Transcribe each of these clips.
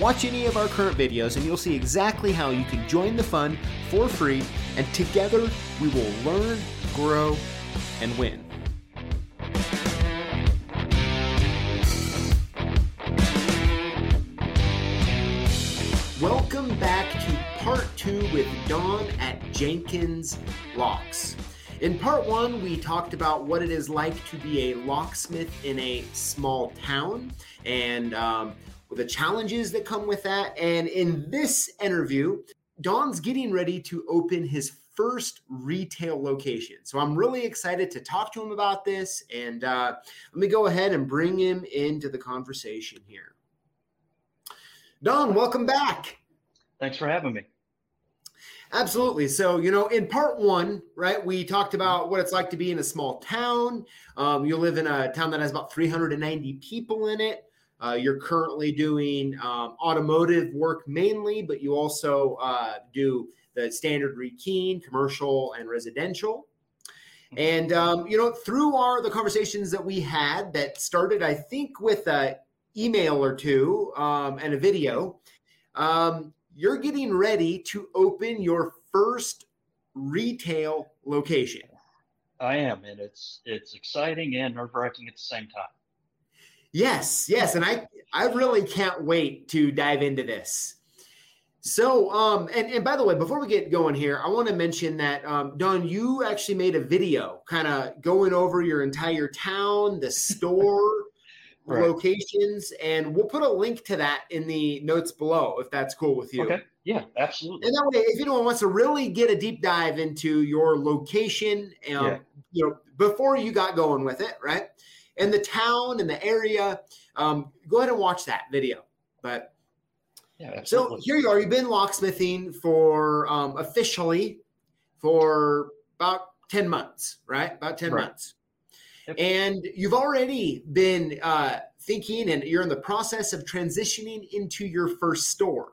Watch any of our current videos and you'll see exactly how you can join the fun for free, and together we will learn, grow, and win. Welcome back to part two with Don at Jenkins Locks. In part one, we talked about what it is like to be a locksmith in a small town and um, the challenges that come with that. And in this interview, Don's getting ready to open his first retail location. So I'm really excited to talk to him about this. And uh, let me go ahead and bring him into the conversation here. Don, welcome back. Thanks for having me. Absolutely. So, you know, in part one, right, we talked about what it's like to be in a small town. Um, you live in a town that has about 390 people in it. Uh, you're currently doing um, automotive work mainly, but you also uh, do the standard rekeying, commercial, and residential. And um, you know, through our the conversations that we had that started, I think, with an email or two um, and a video, um, you're getting ready to open your first retail location. I am, and it's it's exciting and nerve wracking at the same time. Yes, yes, and I I really can't wait to dive into this. So, um, and, and by the way, before we get going here, I want to mention that um, Don, you actually made a video, kind of going over your entire town, the store right. locations, and we'll put a link to that in the notes below if that's cool with you. Okay. Yeah, absolutely. And that way, if anyone wants to really get a deep dive into your location, um, yeah. you know, before you got going with it, right? And the town and the area, um, go ahead and watch that video. But yeah, so here you are. You've been locksmithing for um, officially for about 10 months, right? About 10 right. months. Yep. And you've already been uh, thinking and you're in the process of transitioning into your first store.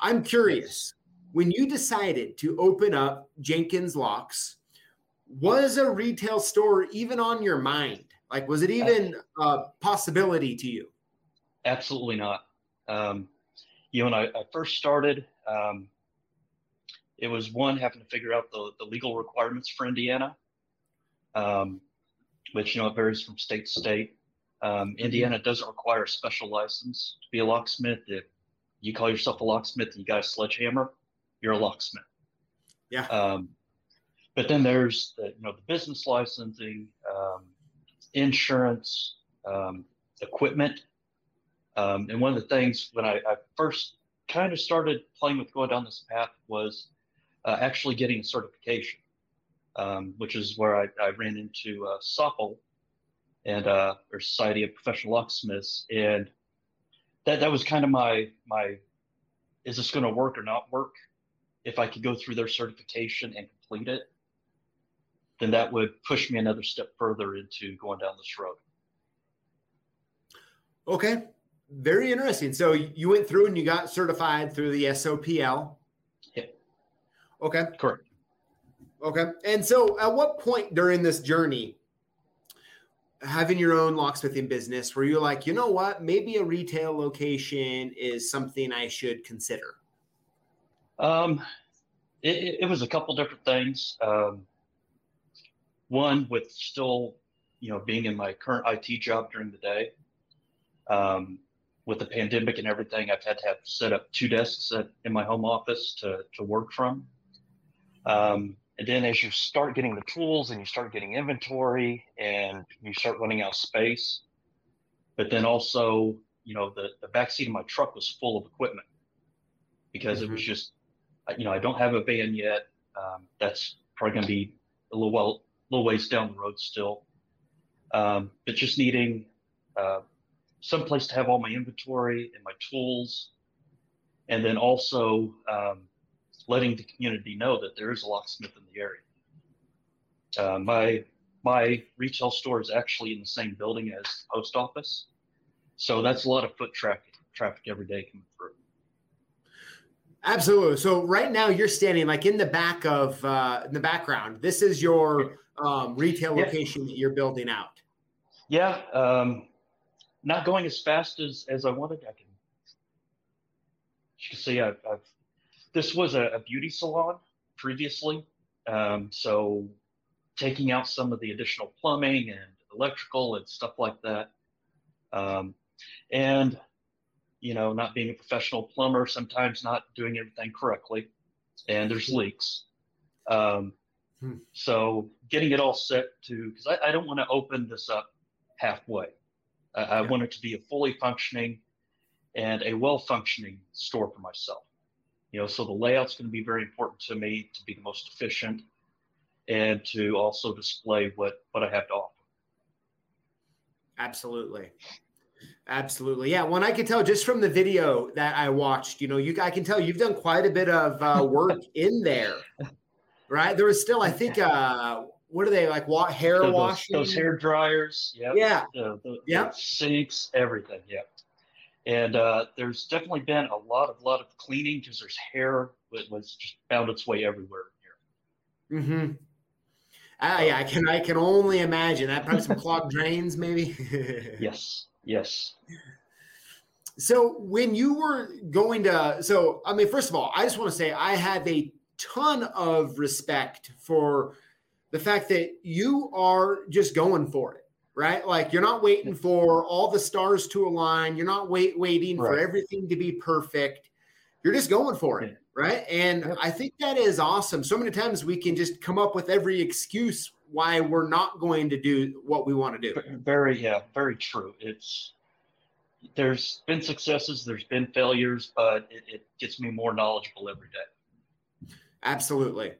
I'm curious, when you decided to open up Jenkins Locks, was a retail store even on your mind? Like, was it even a possibility to you? Absolutely not. Um, you know, when I, I first started, um, it was one having to figure out the, the legal requirements for Indiana, um, which you know it varies from state to state. Um. Indiana doesn't require a special license to be a locksmith. If you call yourself a locksmith and you got a sledgehammer, you're a locksmith. Yeah. Um, but then there's the you know the business licensing, um, insurance, um, equipment. Um, and one of the things when I, I first kind of started playing with going down this path was uh, actually getting a certification, um, which is where I, I ran into uh, SOPL and uh, or Society of Professional Locksmiths, and that that was kind of my my is this going to work or not work? If I could go through their certification and complete it, then that would push me another step further into going down this road. Okay. Very interesting. So you went through and you got certified through the SOPL. Yeah. Okay. Correct. Okay. And so at what point during this journey, having your own locksmithing business, were you like, you know what, maybe a retail location is something I should consider? Um, it, it was a couple different things. Um, one with still you know being in my current IT job during the day. Um, with the pandemic and everything, I've had to have set up two desks at, in my home office to to work from. Um, and then as you start getting the tools and you start getting inventory and you start running out of space, but then also, you know, the, the back seat of my truck was full of equipment because mm-hmm. it was mm-hmm. just, you know, I don't have a van yet. Um, that's probably going to be a little while little ways down the road still. Um, but just needing uh, some place to have all my inventory and my tools and then also um, letting the community know that there is a locksmith in the area. Uh, my my retail store is actually in the same building as the post office, so that's a lot of foot traffic traffic every day coming through. Absolutely. So right now you're standing like in the back of uh, in the background. This is your um, retail location yeah. that you're building out. Yeah, um, not going as fast as as I wanted. I can. You can see I've, I've this was a, a, beauty salon previously, um, so taking out some of the additional plumbing and electrical and stuff like that. Um, and you know, not being a professional plumber, sometimes not doing everything correctly, and there's leaks. Um, hmm. So getting it all set to, because I, I, don't want to open this up halfway. I, I want it to be a fully functioning and a well functioning store for myself. You know, so the layout's going to be very important to me to be the most efficient and to also display what what I have to offer. Absolutely. Absolutely. Yeah. When I can tell just from the video that I watched, you know, you I can tell you've done quite a bit of uh, work in there, right? There was still, I think, uh, what are they like? What hair so those, washing? Those hair dryers. Yep. Yeah. The, sinks, everything. Yeah. And uh, there's definitely been a lot of lot of cleaning because there's hair that was just found its way everywhere here. Mm-hmm. Uh, yeah, I can I can only imagine that probably some clogged drains, maybe. yes. Yes. So when you were going to, so I mean, first of all, I just want to say I have a ton of respect for the fact that you are just going for it, right? Like you're not waiting for all the stars to align. You're not wait waiting right. for everything to be perfect. You're just going for it, right? And I think that is awesome. So many times we can just come up with every excuse why we're not going to do what we want to do. Very, yeah, very true. It's there's been successes, there's been failures, but it, it gets me more knowledgeable every day. Absolutely.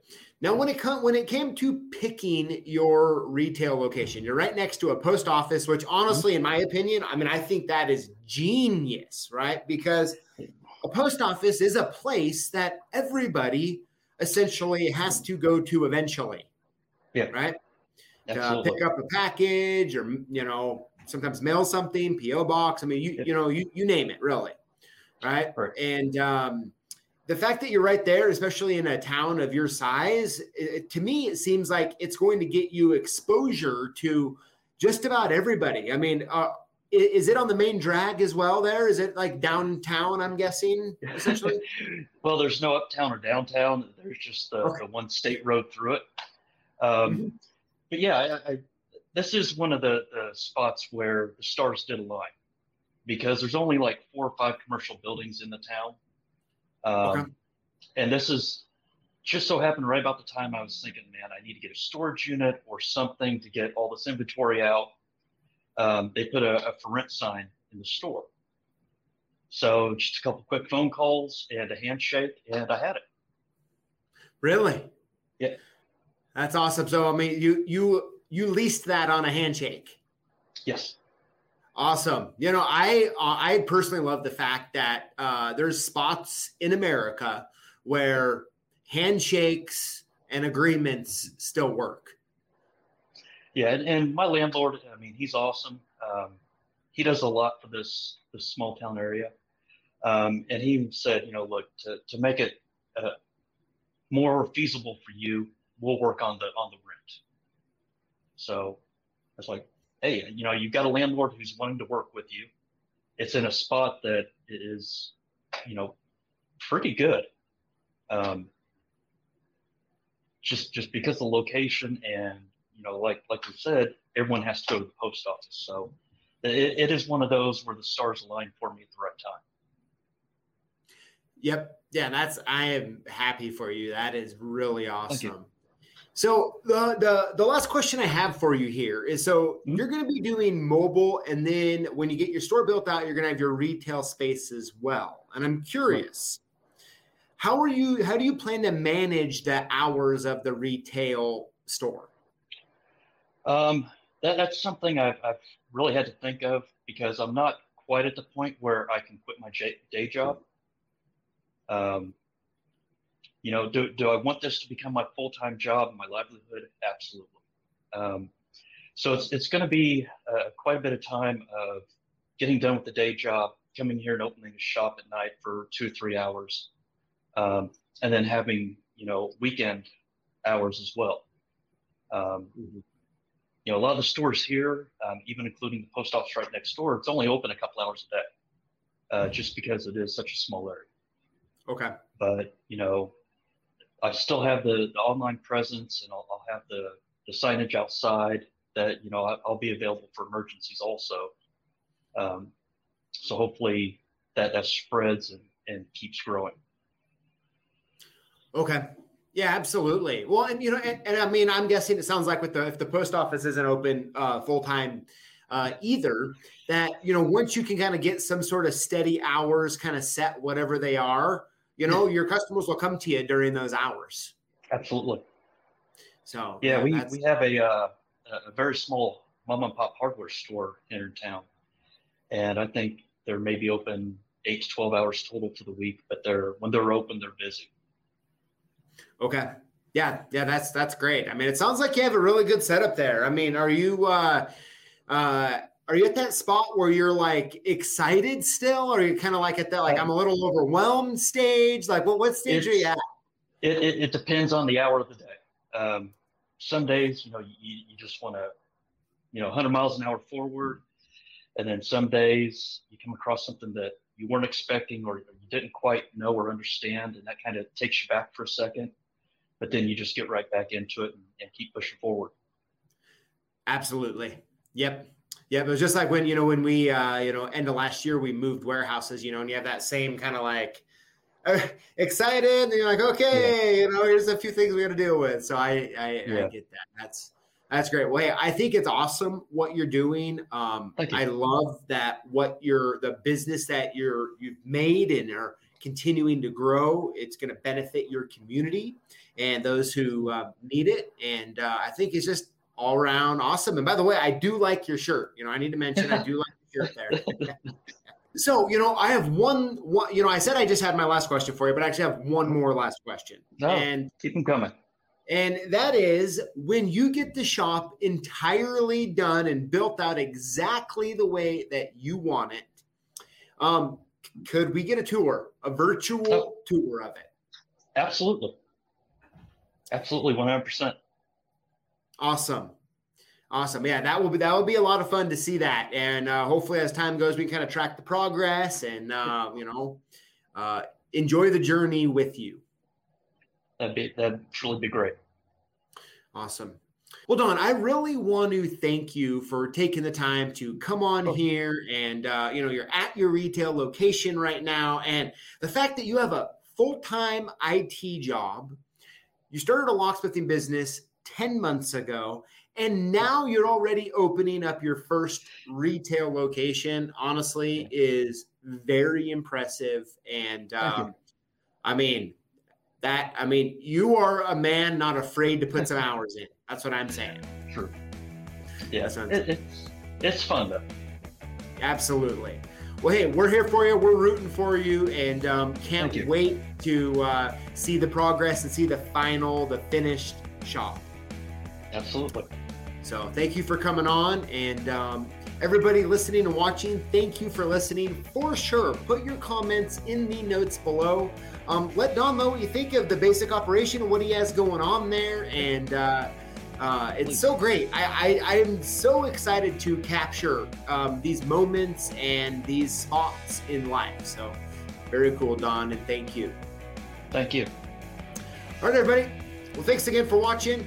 Now, when it come when it came to picking your retail location, you're right next to a post office, which honestly, in my opinion, I mean, I think that is genius, right? Because a post office is a place that everybody essentially has to go to eventually. Yeah. Right. Uh, pick up a package or, you know, sometimes mail something, PO box. I mean, you, you know, you, you name it really. Right. right. And, um, the fact that you're right there, especially in a town of your size, it, to me, it seems like it's going to get you exposure to just about everybody. I mean, uh, is it on the main drag as well there is it like downtown i'm guessing essentially well there's no uptown or downtown there's just the, okay. the one state road through it um, mm-hmm. But yeah, I, I, this is one of the, the spots where the stars did align because there's only like four or five commercial buildings in the town. Um, okay. And this is just so happened right about the time I was thinking, man, I need to get a storage unit or something to get all this inventory out. Um, they put a, a for rent sign in the store. So just a couple quick phone calls and a handshake, and I had it. Really? Yeah. That's awesome. So I mean, you you you leased that on a handshake. Yes. Awesome. You know, I uh, I personally love the fact that uh, there's spots in America where handshakes and agreements still work. Yeah, and, and my landlord, I mean, he's awesome. Um, he does a lot for this this small town area, um, and he said, you know, look to to make it uh, more feasible for you we'll work on the on the rent. So it's like, hey, you know, you've got a landlord who's wanting to work with you. It's in a spot that is, you know, pretty good. Um, just just because the location and you know, like like we said, everyone has to go to the post office. So it, it is one of those where the stars align for me at the right time. Yep. Yeah, that's I am happy for you. That is really awesome. So the the the last question I have for you here is so mm-hmm. you're going to be doing mobile, and then when you get your store built out, you're going to have your retail space as well. And I'm curious, how are you? How do you plan to manage the hours of the retail store? Um, that, that's something I've, I've really had to think of because I'm not quite at the point where I can quit my j- day job. Um, you know, do, do I want this to become my full time job, my livelihood? Absolutely. Um, so it's, it's going to be uh, quite a bit of time of getting done with the day job, coming here and opening a shop at night for two or three hours, um, and then having you know weekend hours as well. Um, you know, a lot of the stores here, um, even including the post office right next door, it's only open a couple hours a day, uh, just because it is such a small area. Okay. But you know, I still have the, the online presence, and I'll, I'll have the the signage outside that you know I, will be available for emergencies also. Um, so hopefully that that spreads and, and keeps growing. Okay. Yeah, absolutely. Well, and you know, and, and, I mean, I'm guessing it sounds like with the if the post office isn't open uh, full time uh, either, that you know, once you can kind of get some sort of steady hours, kind of set whatever they are, you know, your customers will come to you during those hours. Absolutely. So yeah, yeah we we have a uh, a very small mom and pop hardware store here in town, and I think they're maybe open eight to twelve hours total for the week. But they're when they're open, they're busy. Okay. Yeah, yeah, that's that's great. I mean, it sounds like you have a really good setup there. I mean, are you uh uh are you at that spot where you're like excited still, or are you kind of like at that like I'm a little overwhelmed stage? Like, what what stage are you at? It, it, it depends on the hour of the day. Um, some days, you know, you, you just want to, you know, 100 miles an hour forward, and then some days you come across something that you weren't expecting or you didn't quite know or understand, and that kind of takes you back for a second but then you just get right back into it and, and keep pushing forward. Absolutely. Yep. It was just like when, you know, when we, uh, you know, end of last year, we moved warehouses, you know, and you have that same kind of like, uh, excited and you're like, okay, yeah. you know, here's a few things we got to deal with. So I, I, yeah. I, get that. That's, that's great. Well, hey, I think it's awesome what you're doing. Um, I love that what you're, the business that you're, you've made and are continuing to grow. It's going to benefit your community and those who uh, need it. And uh, I think it's just all around awesome. And by the way, I do like your shirt. You know, I need to mention I do like the shirt there. so, you know, I have one, one, you know, I said I just had my last question for you, but I actually have one more last question. No, and keep them coming. And that is when you get the shop entirely done and built out exactly the way that you want it. Um, could we get a tour, a virtual oh. tour of it? Absolutely. Absolutely, 100%. Awesome. Awesome. Yeah, that will be that will be a lot of fun to see that, and uh, hopefully, as time goes, we can kind of track the progress and uh, you know uh, enjoy the journey with you. That'd be that'd truly be great. Awesome. Well, Don, I really want to thank you for taking the time to come on oh. here, and uh, you know you're at your retail location right now, and the fact that you have a full time IT job you started a locksmithing business 10 months ago, and now you're already opening up your first retail location. Honestly, is very impressive. And um, I mean, that, I mean, you are a man not afraid to put some hours in. That's what I'm saying. True. Yeah. It, it's, it's fun though. Absolutely. Well, hey, we're here for you. We're rooting for you, and um, can't wait to uh, see the progress and see the final, the finished shop. Absolutely. So, thank you for coming on, and um, everybody listening and watching, thank you for listening. For sure, put your comments in the notes below. Um, let Don know what you think of the basic operation, what he has going on there, and. Uh, uh, it's so great. I, I, am so excited to capture um, these moments and these spots in life. So very cool, Don, and thank you. Thank you. All right, everybody. Well, thanks again for watching.